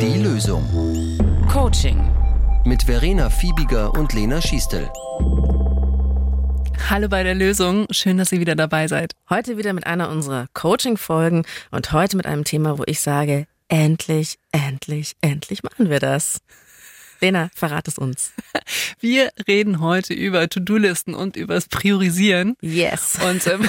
Die Lösung. Coaching. Mit Verena Fiebiger und Lena Schiestel. Hallo bei der Lösung. Schön, dass ihr wieder dabei seid. Heute wieder mit einer unserer Coaching-Folgen und heute mit einem Thema, wo ich sage, endlich, endlich, endlich machen wir das. Lena, verrat es uns. Wir reden heute über To-Do-Listen und über das Priorisieren. Yes. Und ähm,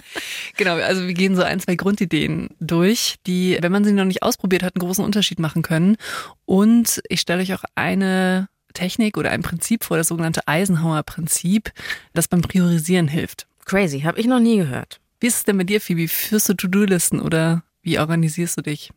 genau, also wir gehen so ein, zwei Grundideen durch, die, wenn man sie noch nicht ausprobiert hat, einen großen Unterschied machen können. Und ich stelle euch auch eine Technik oder ein Prinzip vor, das sogenannte Eisenhower-Prinzip, das beim Priorisieren hilft. Crazy, habe ich noch nie gehört. Wie ist es denn bei dir, Phoebe? Führst du To-Do-Listen oder wie organisierst du dich?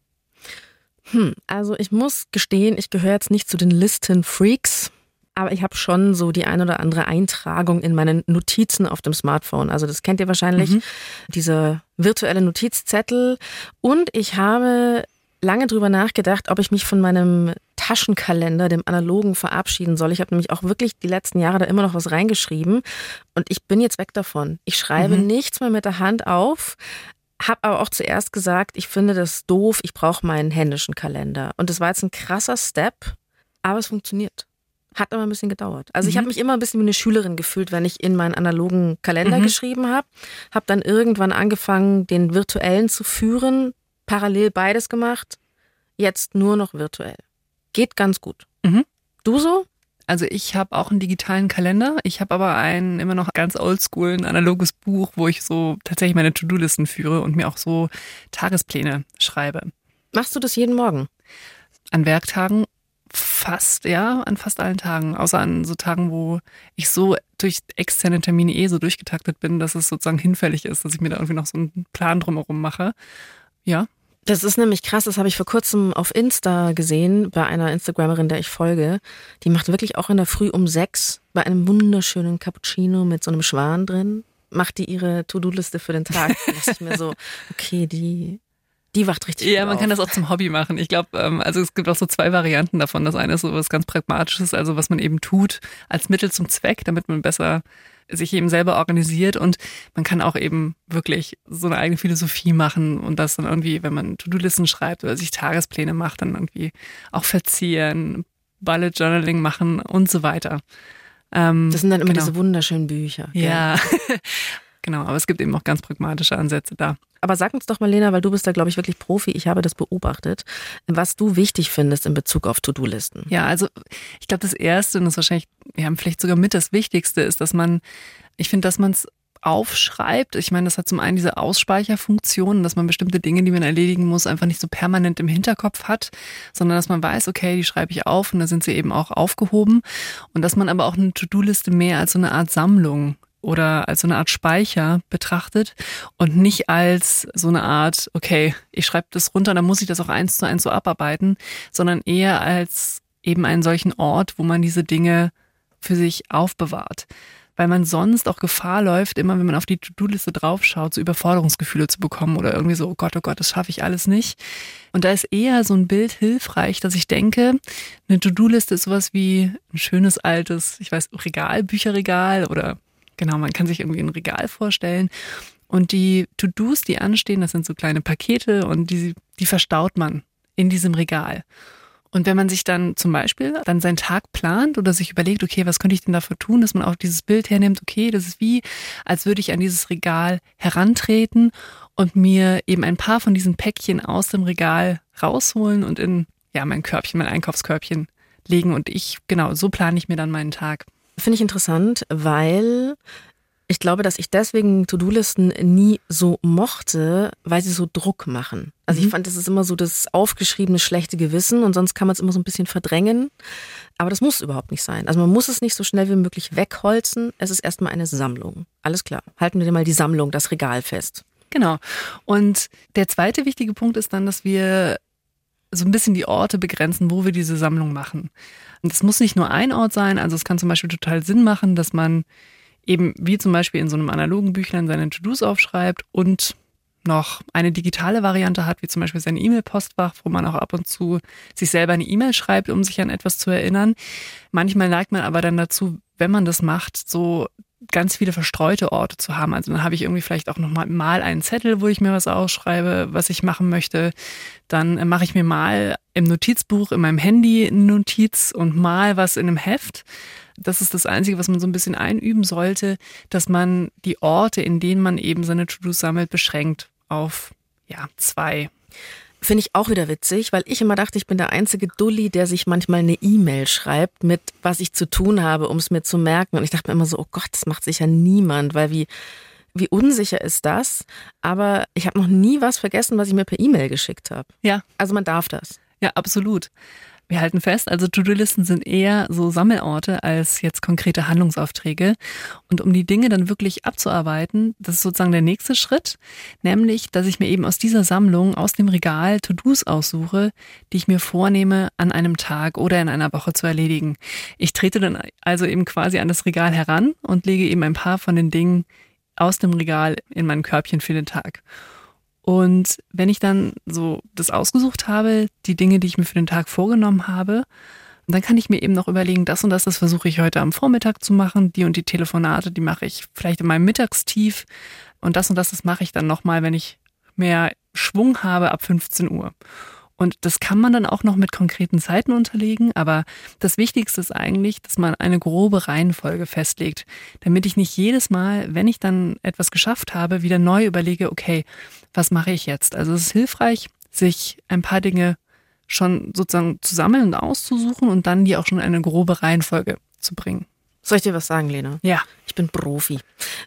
Hm, also ich muss gestehen, ich gehöre jetzt nicht zu den Listen-Freaks, aber ich habe schon so die ein oder andere Eintragung in meinen Notizen auf dem Smartphone. Also das kennt ihr wahrscheinlich, mhm. diese virtuelle Notizzettel. Und ich habe lange drüber nachgedacht, ob ich mich von meinem Taschenkalender, dem analogen, verabschieden soll. Ich habe nämlich auch wirklich die letzten Jahre da immer noch was reingeschrieben und ich bin jetzt weg davon. Ich schreibe mhm. nichts mehr mit der Hand auf, habe aber auch zuerst gesagt, ich finde das doof, ich brauche meinen händischen Kalender. Und das war jetzt ein krasser Step, aber es funktioniert. Hat aber ein bisschen gedauert. Also mhm. ich habe mich immer ein bisschen wie eine Schülerin gefühlt, wenn ich in meinen analogen Kalender mhm. geschrieben habe. Habe dann irgendwann angefangen, den virtuellen zu führen, parallel beides gemacht, jetzt nur noch virtuell. Geht ganz gut. Mhm. Du so? Also ich habe auch einen digitalen Kalender. Ich habe aber ein immer noch ganz oldschool, ein analoges Buch, wo ich so tatsächlich meine To-Do-Listen führe und mir auch so Tagespläne schreibe. Machst du das jeden Morgen? An Werktagen fast, ja, an fast allen Tagen. Außer an so Tagen, wo ich so durch externe Termine eh so durchgetaktet bin, dass es sozusagen hinfällig ist, dass ich mir da irgendwie noch so einen Plan drumherum mache. Ja, das ist nämlich krass, das habe ich vor kurzem auf Insta gesehen, bei einer Instagramerin, der ich folge. Die macht wirklich auch in der Früh um sechs bei einem wunderschönen Cappuccino mit so einem Schwan drin, macht die ihre To-Do-Liste für den Tag. Da dachte ich mir so, okay, die, die wacht richtig Ja, man auf. kann das auch zum Hobby machen. Ich glaube, ähm, also es gibt auch so zwei Varianten davon. Das eine ist so was ganz Pragmatisches, also was man eben tut als Mittel zum Zweck, damit man besser sich eben selber organisiert und man kann auch eben wirklich so eine eigene Philosophie machen und das dann irgendwie, wenn man To-Do-Listen schreibt oder sich Tagespläne macht, dann irgendwie auch verzieren, Bullet Journaling machen und so weiter. Ähm, das sind dann immer genau. diese wunderschönen Bücher. Ja, genau. Aber es gibt eben auch ganz pragmatische Ansätze da. Aber sag uns doch mal, Lena, weil du bist da, glaube ich, wirklich Profi. Ich habe das beobachtet, was du wichtig findest in Bezug auf To-Do-Listen. Ja, also ich glaube, das Erste und das wahrscheinlich, ja, vielleicht sogar mit das Wichtigste ist, dass man, ich finde, dass man es aufschreibt. Ich meine, das hat zum einen diese Ausspeicherfunktion, dass man bestimmte Dinge, die man erledigen muss, einfach nicht so permanent im Hinterkopf hat, sondern dass man weiß, okay, die schreibe ich auf und da sind sie eben auch aufgehoben. Und dass man aber auch eine To-Do-Liste mehr als so eine Art Sammlung oder als so eine Art Speicher betrachtet und nicht als so eine Art, okay, ich schreibe das runter, dann muss ich das auch eins zu eins so abarbeiten, sondern eher als eben einen solchen Ort, wo man diese Dinge für sich aufbewahrt. Weil man sonst auch Gefahr läuft, immer wenn man auf die To-Do-Liste draufschaut, so Überforderungsgefühle zu bekommen oder irgendwie so, oh Gott, oh Gott, das schaffe ich alles nicht. Und da ist eher so ein Bild hilfreich, dass ich denke, eine To-Do-Liste ist sowas wie ein schönes altes, ich weiß, Regal, Bücherregal oder Genau, man kann sich irgendwie ein Regal vorstellen. Und die To-Dos, die anstehen, das sind so kleine Pakete und die, die verstaut man in diesem Regal. Und wenn man sich dann zum Beispiel dann seinen Tag plant oder sich überlegt, okay, was könnte ich denn dafür tun, dass man auch dieses Bild hernimmt, okay, das ist wie, als würde ich an dieses Regal herantreten und mir eben ein paar von diesen Päckchen aus dem Regal rausholen und in, ja, mein Körbchen, mein Einkaufskörbchen legen. Und ich, genau, so plane ich mir dann meinen Tag. Finde ich interessant, weil ich glaube, dass ich deswegen To-Do-Listen nie so mochte, weil sie so Druck machen. Also mhm. ich fand, das ist immer so das aufgeschriebene schlechte Gewissen und sonst kann man es immer so ein bisschen verdrängen. Aber das muss überhaupt nicht sein. Also man muss es nicht so schnell wie möglich wegholzen. Es ist erstmal eine Sammlung. Alles klar. Halten wir dir mal die Sammlung, das Regal fest. Genau. Und der zweite wichtige Punkt ist dann, dass wir so ein bisschen die Orte begrenzen, wo wir diese Sammlung machen. Und es muss nicht nur ein Ort sein, also es kann zum Beispiel total Sinn machen, dass man eben wie zum Beispiel in so einem analogen Büchlein seine To-Dos aufschreibt und noch eine digitale Variante hat, wie zum Beispiel sein E-Mail-Postfach, wo man auch ab und zu sich selber eine E-Mail schreibt, um sich an etwas zu erinnern. Manchmal neigt man aber dann dazu, wenn man das macht, so ganz viele verstreute Orte zu haben. Also dann habe ich irgendwie vielleicht auch noch mal, mal einen Zettel, wo ich mir was ausschreibe, was ich machen möchte. Dann äh, mache ich mir mal im Notizbuch in meinem Handy eine Notiz und mal was in einem Heft. Das ist das Einzige, was man so ein bisschen einüben sollte, dass man die Orte, in denen man eben seine To-Dos sammelt, beschränkt auf ja zwei. Finde ich auch wieder witzig, weil ich immer dachte, ich bin der einzige Dulli, der sich manchmal eine E-Mail schreibt mit, was ich zu tun habe, um es mir zu merken. Und ich dachte mir immer so, oh Gott, das macht sicher niemand, weil wie, wie unsicher ist das? Aber ich habe noch nie was vergessen, was ich mir per E-Mail geschickt habe. Ja. Also man darf das. Ja, absolut. Wir halten fest, also To-Do-Listen sind eher so Sammelorte als jetzt konkrete Handlungsaufträge. Und um die Dinge dann wirklich abzuarbeiten, das ist sozusagen der nächste Schritt, nämlich, dass ich mir eben aus dieser Sammlung, aus dem Regal To-Dos aussuche, die ich mir vornehme, an einem Tag oder in einer Woche zu erledigen. Ich trete dann also eben quasi an das Regal heran und lege eben ein paar von den Dingen aus dem Regal in mein Körbchen für den Tag. Und wenn ich dann so das ausgesucht habe, die Dinge, die ich mir für den Tag vorgenommen habe, dann kann ich mir eben noch überlegen, das und das, das versuche ich heute am Vormittag zu machen, die und die Telefonate, die mache ich vielleicht in meinem Mittagstief und das und das, das mache ich dann nochmal, wenn ich mehr Schwung habe ab 15 Uhr. Und das kann man dann auch noch mit konkreten Zeiten unterlegen, aber das Wichtigste ist eigentlich, dass man eine grobe Reihenfolge festlegt, damit ich nicht jedes Mal, wenn ich dann etwas geschafft habe, wieder neu überlege, okay, was mache ich jetzt? Also es ist hilfreich, sich ein paar Dinge schon sozusagen zu sammeln und auszusuchen und dann die auch schon in eine grobe Reihenfolge zu bringen. Soll ich dir was sagen, Lena? Ja. Ich bin Profi,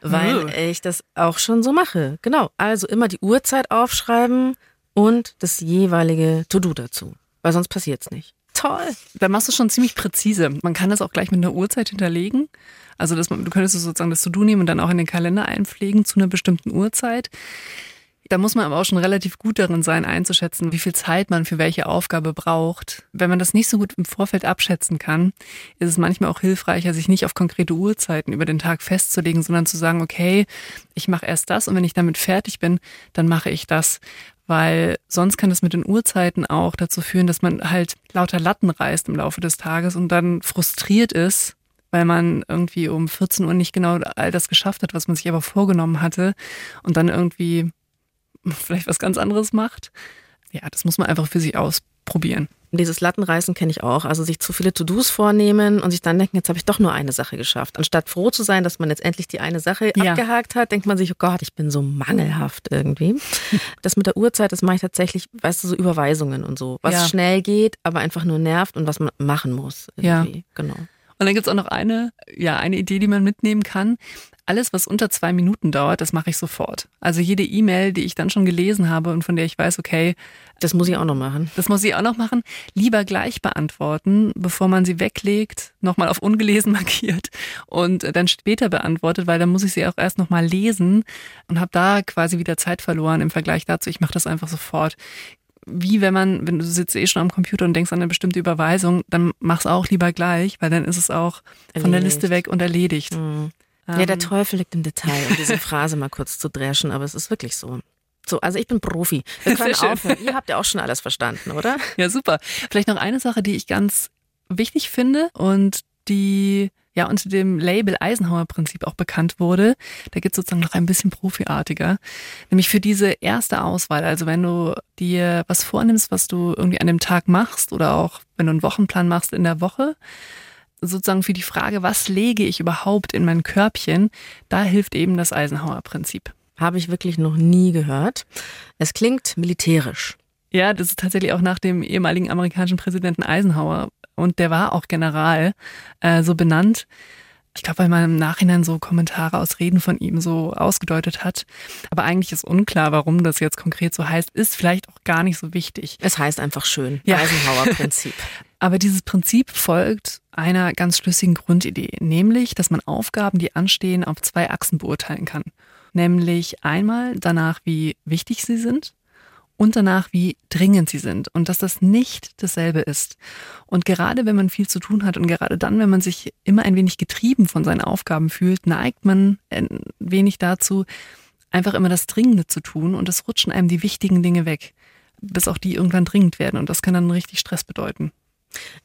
weil oh. ich das auch schon so mache. Genau. Also immer die Uhrzeit aufschreiben, und das jeweilige To-Do dazu. Weil sonst passiert es nicht. Toll. Da machst du schon ziemlich präzise. Man kann das auch gleich mit einer Uhrzeit hinterlegen. Also man, du könntest sozusagen das To-Do nehmen und dann auch in den Kalender einpflegen zu einer bestimmten Uhrzeit. Da muss man aber auch schon relativ gut darin sein, einzuschätzen, wie viel Zeit man für welche Aufgabe braucht. Wenn man das nicht so gut im Vorfeld abschätzen kann, ist es manchmal auch hilfreicher, sich nicht auf konkrete Uhrzeiten über den Tag festzulegen, sondern zu sagen, okay, ich mache erst das und wenn ich damit fertig bin, dann mache ich das weil sonst kann es mit den Uhrzeiten auch dazu führen, dass man halt lauter Latten reißt im Laufe des Tages und dann frustriert ist, weil man irgendwie um 14 Uhr nicht genau all das geschafft hat, was man sich aber vorgenommen hatte und dann irgendwie vielleicht was ganz anderes macht. Ja, das muss man einfach für sich ausprobieren. Dieses Lattenreißen kenne ich auch. Also sich zu viele To-Dos vornehmen und sich dann denken, jetzt habe ich doch nur eine Sache geschafft. Anstatt froh zu sein, dass man jetzt endlich die eine Sache ja. abgehakt hat, denkt man sich, oh Gott, ich bin so mangelhaft irgendwie. das mit der Uhrzeit, das mache ich tatsächlich, weißt du, so Überweisungen und so. Was ja. schnell geht, aber einfach nur nervt und was man machen muss. Irgendwie. Ja. Genau. Und dann gibt's auch noch eine, ja, eine Idee, die man mitnehmen kann. Alles, was unter zwei Minuten dauert, das mache ich sofort. Also jede E-Mail, die ich dann schon gelesen habe und von der ich weiß, okay, das muss ich auch noch machen. Das muss ich auch noch machen. Lieber gleich beantworten, bevor man sie weglegt, nochmal auf ungelesen markiert und dann später beantwortet, weil dann muss ich sie auch erst nochmal lesen und habe da quasi wieder Zeit verloren im Vergleich dazu. Ich mache das einfach sofort wie wenn man, wenn du sitzt eh schon am Computer und denkst an eine bestimmte Überweisung, dann mach's auch lieber gleich, weil dann ist es auch erledigt. von der Liste weg und erledigt. Mhm. Ja, der ähm. Teufel liegt im Detail, um diese Phrase mal kurz zu dreschen, aber es ist wirklich so. So, also ich bin Profi. Wir können aufhören. Ihr habt ja auch schon alles verstanden, oder? Ja, super. Vielleicht noch eine Sache, die ich ganz wichtig finde und die ja unter dem Label Eisenhower-Prinzip auch bekannt wurde. Da geht es sozusagen noch ein bisschen profiartiger. Nämlich für diese erste Auswahl. Also wenn du dir was vornimmst, was du irgendwie an dem Tag machst oder auch wenn du einen Wochenplan machst in der Woche, sozusagen für die Frage, was lege ich überhaupt in mein Körbchen, da hilft eben das Eisenhower-Prinzip. Habe ich wirklich noch nie gehört. Es klingt militärisch. Ja, das ist tatsächlich auch nach dem ehemaligen amerikanischen Präsidenten Eisenhower und der war auch General äh, so benannt. Ich glaube, weil man im Nachhinein so Kommentare aus Reden von ihm so ausgedeutet hat. Aber eigentlich ist unklar, warum das jetzt konkret so heißt, ist vielleicht auch gar nicht so wichtig. Es heißt einfach schön. Ja. Eisenhower-Prinzip. Aber dieses Prinzip folgt einer ganz schlüssigen Grundidee, nämlich, dass man Aufgaben, die anstehen, auf zwei Achsen beurteilen kann. Nämlich einmal danach, wie wichtig sie sind und danach, wie dringend sie sind und dass das nicht dasselbe ist. Und gerade wenn man viel zu tun hat und gerade dann, wenn man sich immer ein wenig getrieben von seinen Aufgaben fühlt, neigt man ein wenig dazu, einfach immer das Dringende zu tun und es rutschen einem die wichtigen Dinge weg, bis auch die irgendwann dringend werden und das kann dann richtig Stress bedeuten.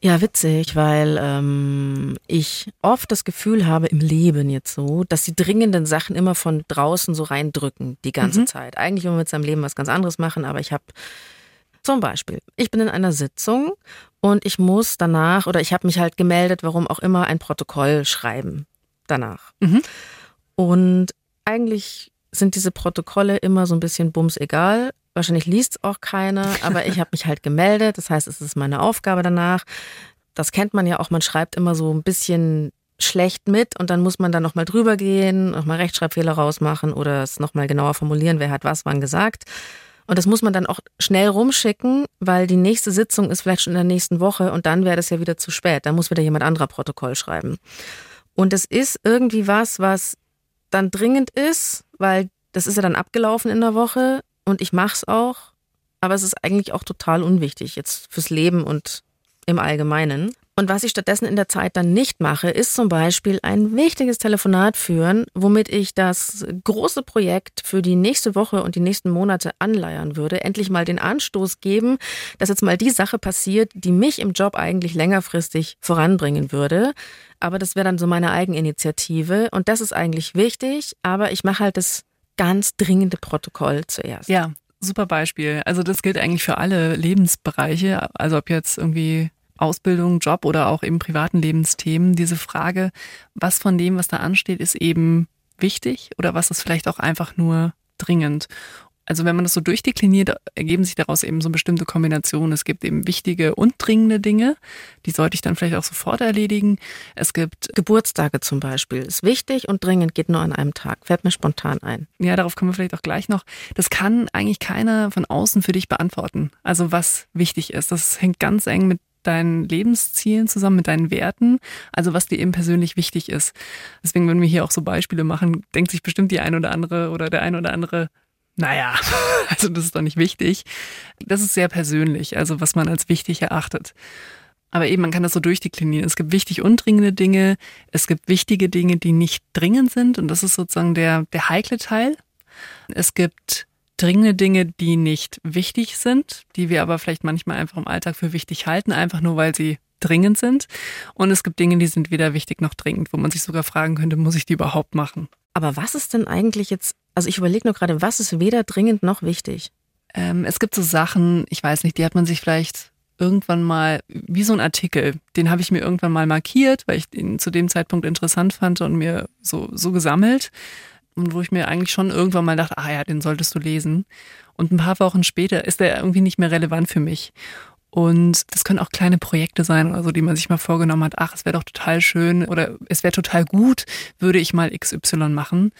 Ja, witzig, weil ähm, ich oft das Gefühl habe im Leben jetzt so, dass die dringenden Sachen immer von draußen so reindrücken die ganze mhm. Zeit. Eigentlich will man mit seinem Leben was ganz anderes machen, aber ich habe zum Beispiel, ich bin in einer Sitzung und ich muss danach oder ich habe mich halt gemeldet, warum auch immer, ein Protokoll schreiben danach. Mhm. Und eigentlich sind diese Protokolle immer so ein bisschen bums egal. Wahrscheinlich liest es auch keiner, aber ich habe mich halt gemeldet. Das heißt, es ist meine Aufgabe danach. Das kennt man ja auch, man schreibt immer so ein bisschen schlecht mit und dann muss man dann nochmal drüber gehen, nochmal Rechtschreibfehler rausmachen oder es nochmal genauer formulieren, wer hat was wann gesagt. Und das muss man dann auch schnell rumschicken, weil die nächste Sitzung ist vielleicht schon in der nächsten Woche und dann wäre das ja wieder zu spät. Dann muss wieder jemand anderer Protokoll schreiben. Und es ist irgendwie was, was dann dringend ist, weil das ist ja dann abgelaufen in der Woche und ich mache es auch. Aber es ist eigentlich auch total unwichtig jetzt fürs Leben und im Allgemeinen. Und was ich stattdessen in der Zeit dann nicht mache, ist zum Beispiel ein wichtiges Telefonat führen, womit ich das große Projekt für die nächste Woche und die nächsten Monate anleiern würde. Endlich mal den Anstoß geben, dass jetzt mal die Sache passiert, die mich im Job eigentlich längerfristig voranbringen würde. Aber das wäre dann so meine Eigeninitiative. Und das ist eigentlich wichtig. Aber ich mache halt das ganz dringende Protokoll zuerst. Ja, super Beispiel. Also das gilt eigentlich für alle Lebensbereiche. Also ob jetzt irgendwie Ausbildung, Job oder auch im privaten Lebensthemen, diese Frage, was von dem, was da ansteht, ist eben wichtig oder was ist vielleicht auch einfach nur dringend. Also wenn man das so durchdekliniert, ergeben sich daraus eben so bestimmte Kombinationen. Es gibt eben wichtige und dringende Dinge, die sollte ich dann vielleicht auch sofort erledigen. Es gibt Geburtstage zum Beispiel. Ist wichtig und dringend, geht nur an einem Tag. Fällt mir spontan ein. Ja, darauf kommen wir vielleicht auch gleich noch. Das kann eigentlich keiner von außen für dich beantworten. Also was wichtig ist. Das hängt ganz eng mit deinen Lebenszielen zusammen, mit deinen Werten, also was dir eben persönlich wichtig ist. Deswegen, wenn wir hier auch so Beispiele machen, denkt sich bestimmt die eine oder andere oder der eine oder andere, naja, also das ist doch nicht wichtig. Das ist sehr persönlich, also was man als wichtig erachtet. Aber eben, man kann das so durchdeklinieren. Es gibt wichtig und dringende Dinge. Es gibt wichtige Dinge, die nicht dringend sind. Und das ist sozusagen der, der heikle Teil. Es gibt dringende Dinge, die nicht wichtig sind, die wir aber vielleicht manchmal einfach im Alltag für wichtig halten, einfach nur weil sie dringend sind. Und es gibt Dinge, die sind weder wichtig noch dringend, wo man sich sogar fragen könnte, muss ich die überhaupt machen? Aber was ist denn eigentlich jetzt, also ich überlege nur gerade, was ist weder dringend noch wichtig? Ähm, es gibt so Sachen, ich weiß nicht, die hat man sich vielleicht irgendwann mal, wie so ein Artikel, den habe ich mir irgendwann mal markiert, weil ich ihn zu dem Zeitpunkt interessant fand und mir so, so gesammelt und wo ich mir eigentlich schon irgendwann mal dachte, ah ja, den solltest du lesen. Und ein paar Wochen später ist der irgendwie nicht mehr relevant für mich. Und das können auch kleine Projekte sein oder so, die man sich mal vorgenommen hat, ach, es wäre doch total schön oder es wäre total gut, würde ich mal XY machen.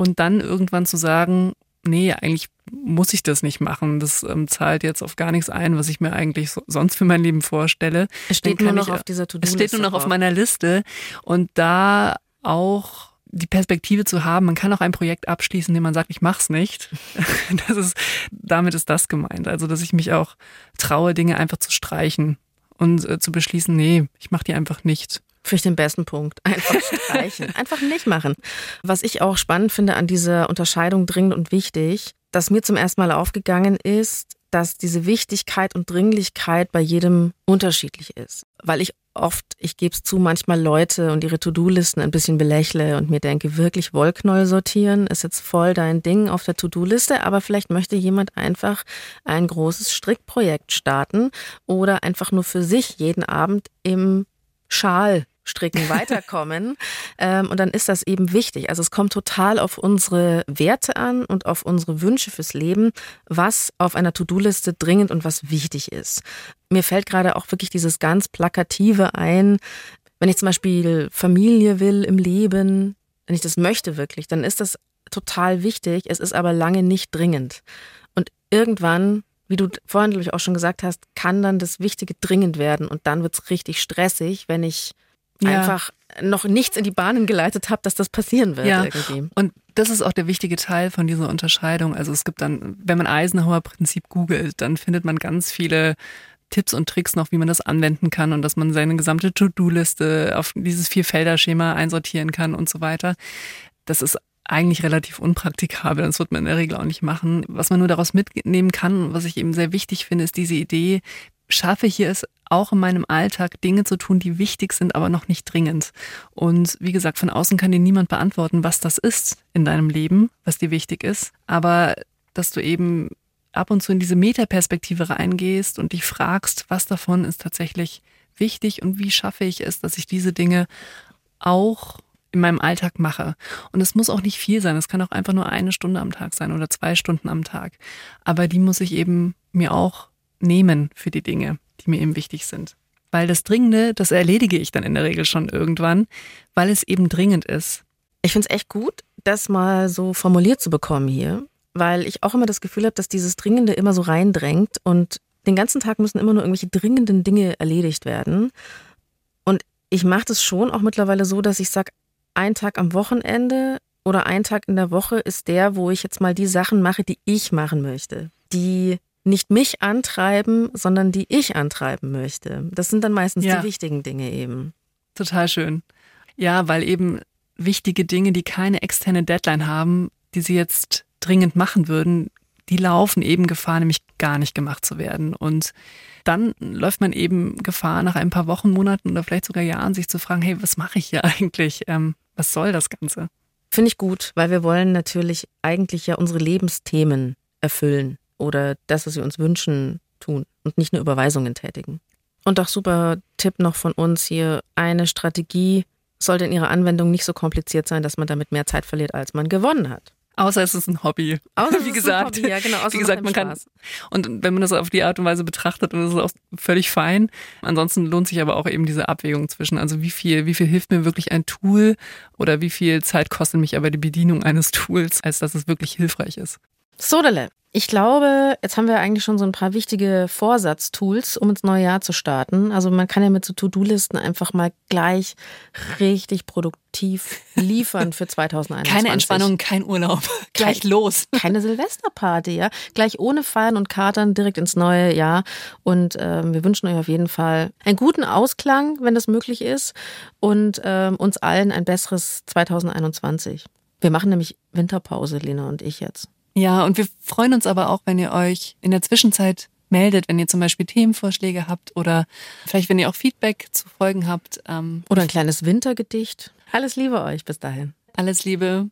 Und dann irgendwann zu sagen, nee, eigentlich muss ich das nicht machen. Das ähm, zahlt jetzt auf gar nichts ein, was ich mir eigentlich so, sonst für mein Leben vorstelle. Es steht nur noch ich, auf dieser To-Do-Liste. Es steht nur noch auf meiner Liste. Und da auch die Perspektive zu haben, man kann auch ein Projekt abschließen, indem man sagt, ich mach's nicht. Das ist, damit ist das gemeint. Also, dass ich mich auch traue, Dinge einfach zu streichen und äh, zu beschließen, nee, ich mach die einfach nicht. Für den besten Punkt. Einfach streichen. einfach nicht machen. Was ich auch spannend finde an dieser Unterscheidung dringend und wichtig, dass mir zum ersten Mal aufgegangen ist, dass diese Wichtigkeit und Dringlichkeit bei jedem unterschiedlich ist. Weil ich oft, ich gebe es zu, manchmal Leute und ihre To-Do-Listen ein bisschen belächle und mir denke, wirklich Wollknäuel sortieren ist jetzt voll dein Ding auf der To-Do-Liste, aber vielleicht möchte jemand einfach ein großes Strickprojekt starten oder einfach nur für sich jeden Abend im Schal Stricken weiterkommen. ähm, und dann ist das eben wichtig. Also es kommt total auf unsere Werte an und auf unsere Wünsche fürs Leben, was auf einer To-Do-Liste dringend und was wichtig ist. Mir fällt gerade auch wirklich dieses ganz plakative ein. Wenn ich zum Beispiel Familie will im Leben, wenn ich das möchte wirklich, dann ist das total wichtig. Es ist aber lange nicht dringend. Und irgendwann wie du vorhin, glaube ich, auch schon gesagt hast, kann dann das Wichtige dringend werden und dann wird es richtig stressig, wenn ich ja. einfach noch nichts in die Bahnen geleitet habe, dass das passieren wird ja. irgendwie. Und das ist auch der wichtige Teil von dieser Unterscheidung. Also es gibt dann, wenn man Eisenhower Prinzip googelt, dann findet man ganz viele Tipps und Tricks noch, wie man das anwenden kann und dass man seine gesamte To-Do-Liste auf dieses Vier-Felder-Schema einsortieren kann und so weiter. Das ist eigentlich relativ unpraktikabel. Das wird man in der Regel auch nicht machen. Was man nur daraus mitnehmen kann, was ich eben sehr wichtig finde, ist diese Idee, schaffe hier es auch in meinem Alltag Dinge zu tun, die wichtig sind, aber noch nicht dringend. Und wie gesagt, von außen kann dir niemand beantworten, was das ist in deinem Leben, was dir wichtig ist. Aber dass du eben ab und zu in diese Metaperspektive reingehst und dich fragst, was davon ist tatsächlich wichtig und wie schaffe ich es, dass ich diese Dinge auch in meinem Alltag mache. Und es muss auch nicht viel sein. Es kann auch einfach nur eine Stunde am Tag sein oder zwei Stunden am Tag. Aber die muss ich eben mir auch nehmen für die Dinge, die mir eben wichtig sind. Weil das Dringende, das erledige ich dann in der Regel schon irgendwann, weil es eben dringend ist. Ich finde es echt gut, das mal so formuliert zu bekommen hier, weil ich auch immer das Gefühl habe, dass dieses Dringende immer so reindrängt und den ganzen Tag müssen immer nur irgendwelche dringenden Dinge erledigt werden. Und ich mache das schon auch mittlerweile so, dass ich sage, ein Tag am Wochenende oder ein Tag in der Woche ist der, wo ich jetzt mal die Sachen mache, die ich machen möchte, die nicht mich antreiben, sondern die ich antreiben möchte. Das sind dann meistens ja. die wichtigen Dinge eben. Total schön. Ja, weil eben wichtige Dinge, die keine externe Deadline haben, die sie jetzt dringend machen würden, die laufen eben Gefahr, nämlich gar nicht gemacht zu werden. Und dann läuft man eben Gefahr, nach ein paar Wochen, Monaten oder vielleicht sogar Jahren sich zu fragen, hey, was mache ich hier eigentlich? Ähm, was soll das Ganze? Finde ich gut, weil wir wollen natürlich eigentlich ja unsere Lebensthemen erfüllen oder das, was wir uns wünschen, tun und nicht nur Überweisungen tätigen. Und auch super Tipp noch von uns hier, eine Strategie sollte in ihrer Anwendung nicht so kompliziert sein, dass man damit mehr Zeit verliert, als man gewonnen hat. Außer es ist ein Hobby. Außer wie gesagt, Hobby, ja, genau, wie gesagt, man kann und wenn man das auf die Art und Weise betrachtet, dann ist es auch völlig fein. Ansonsten lohnt sich aber auch eben diese Abwägung zwischen, also wie viel, wie viel hilft mir wirklich ein Tool oder wie viel Zeit kostet mich aber die Bedienung eines Tools, als dass es wirklich hilfreich ist. Sodele. Ich glaube, jetzt haben wir eigentlich schon so ein paar wichtige Vorsatztools, um ins neue Jahr zu starten. Also man kann ja mit so To-Do-Listen einfach mal gleich richtig produktiv liefern für 2021. Keine Entspannung, kein Urlaub. Gleich los. Keine Silvesterparty, ja. Gleich ohne Feiern und Katern direkt ins neue Jahr. Und ähm, wir wünschen euch auf jeden Fall einen guten Ausklang, wenn das möglich ist. Und ähm, uns allen ein besseres 2021. Wir machen nämlich Winterpause, Lena und ich jetzt. Ja, und wir freuen uns aber auch, wenn ihr euch in der Zwischenzeit meldet, wenn ihr zum Beispiel Themenvorschläge habt oder vielleicht, wenn ihr auch Feedback zu Folgen habt. Ähm, oder ein kleines Wintergedicht. Alles Liebe euch bis dahin. Alles Liebe.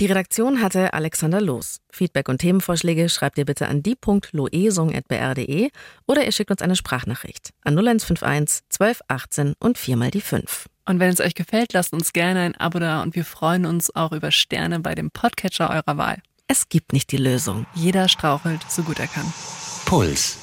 Die Redaktion hatte Alexander Loos. Feedback und Themenvorschläge schreibt ihr bitte an die.loesung.br.de oder ihr schickt uns eine Sprachnachricht an 0151 1218 und viermal die 5. Und wenn es euch gefällt, lasst uns gerne ein Abo da und wir freuen uns auch über Sterne bei dem Podcatcher eurer Wahl. Es gibt nicht die Lösung. Jeder strauchelt so gut er kann. Puls.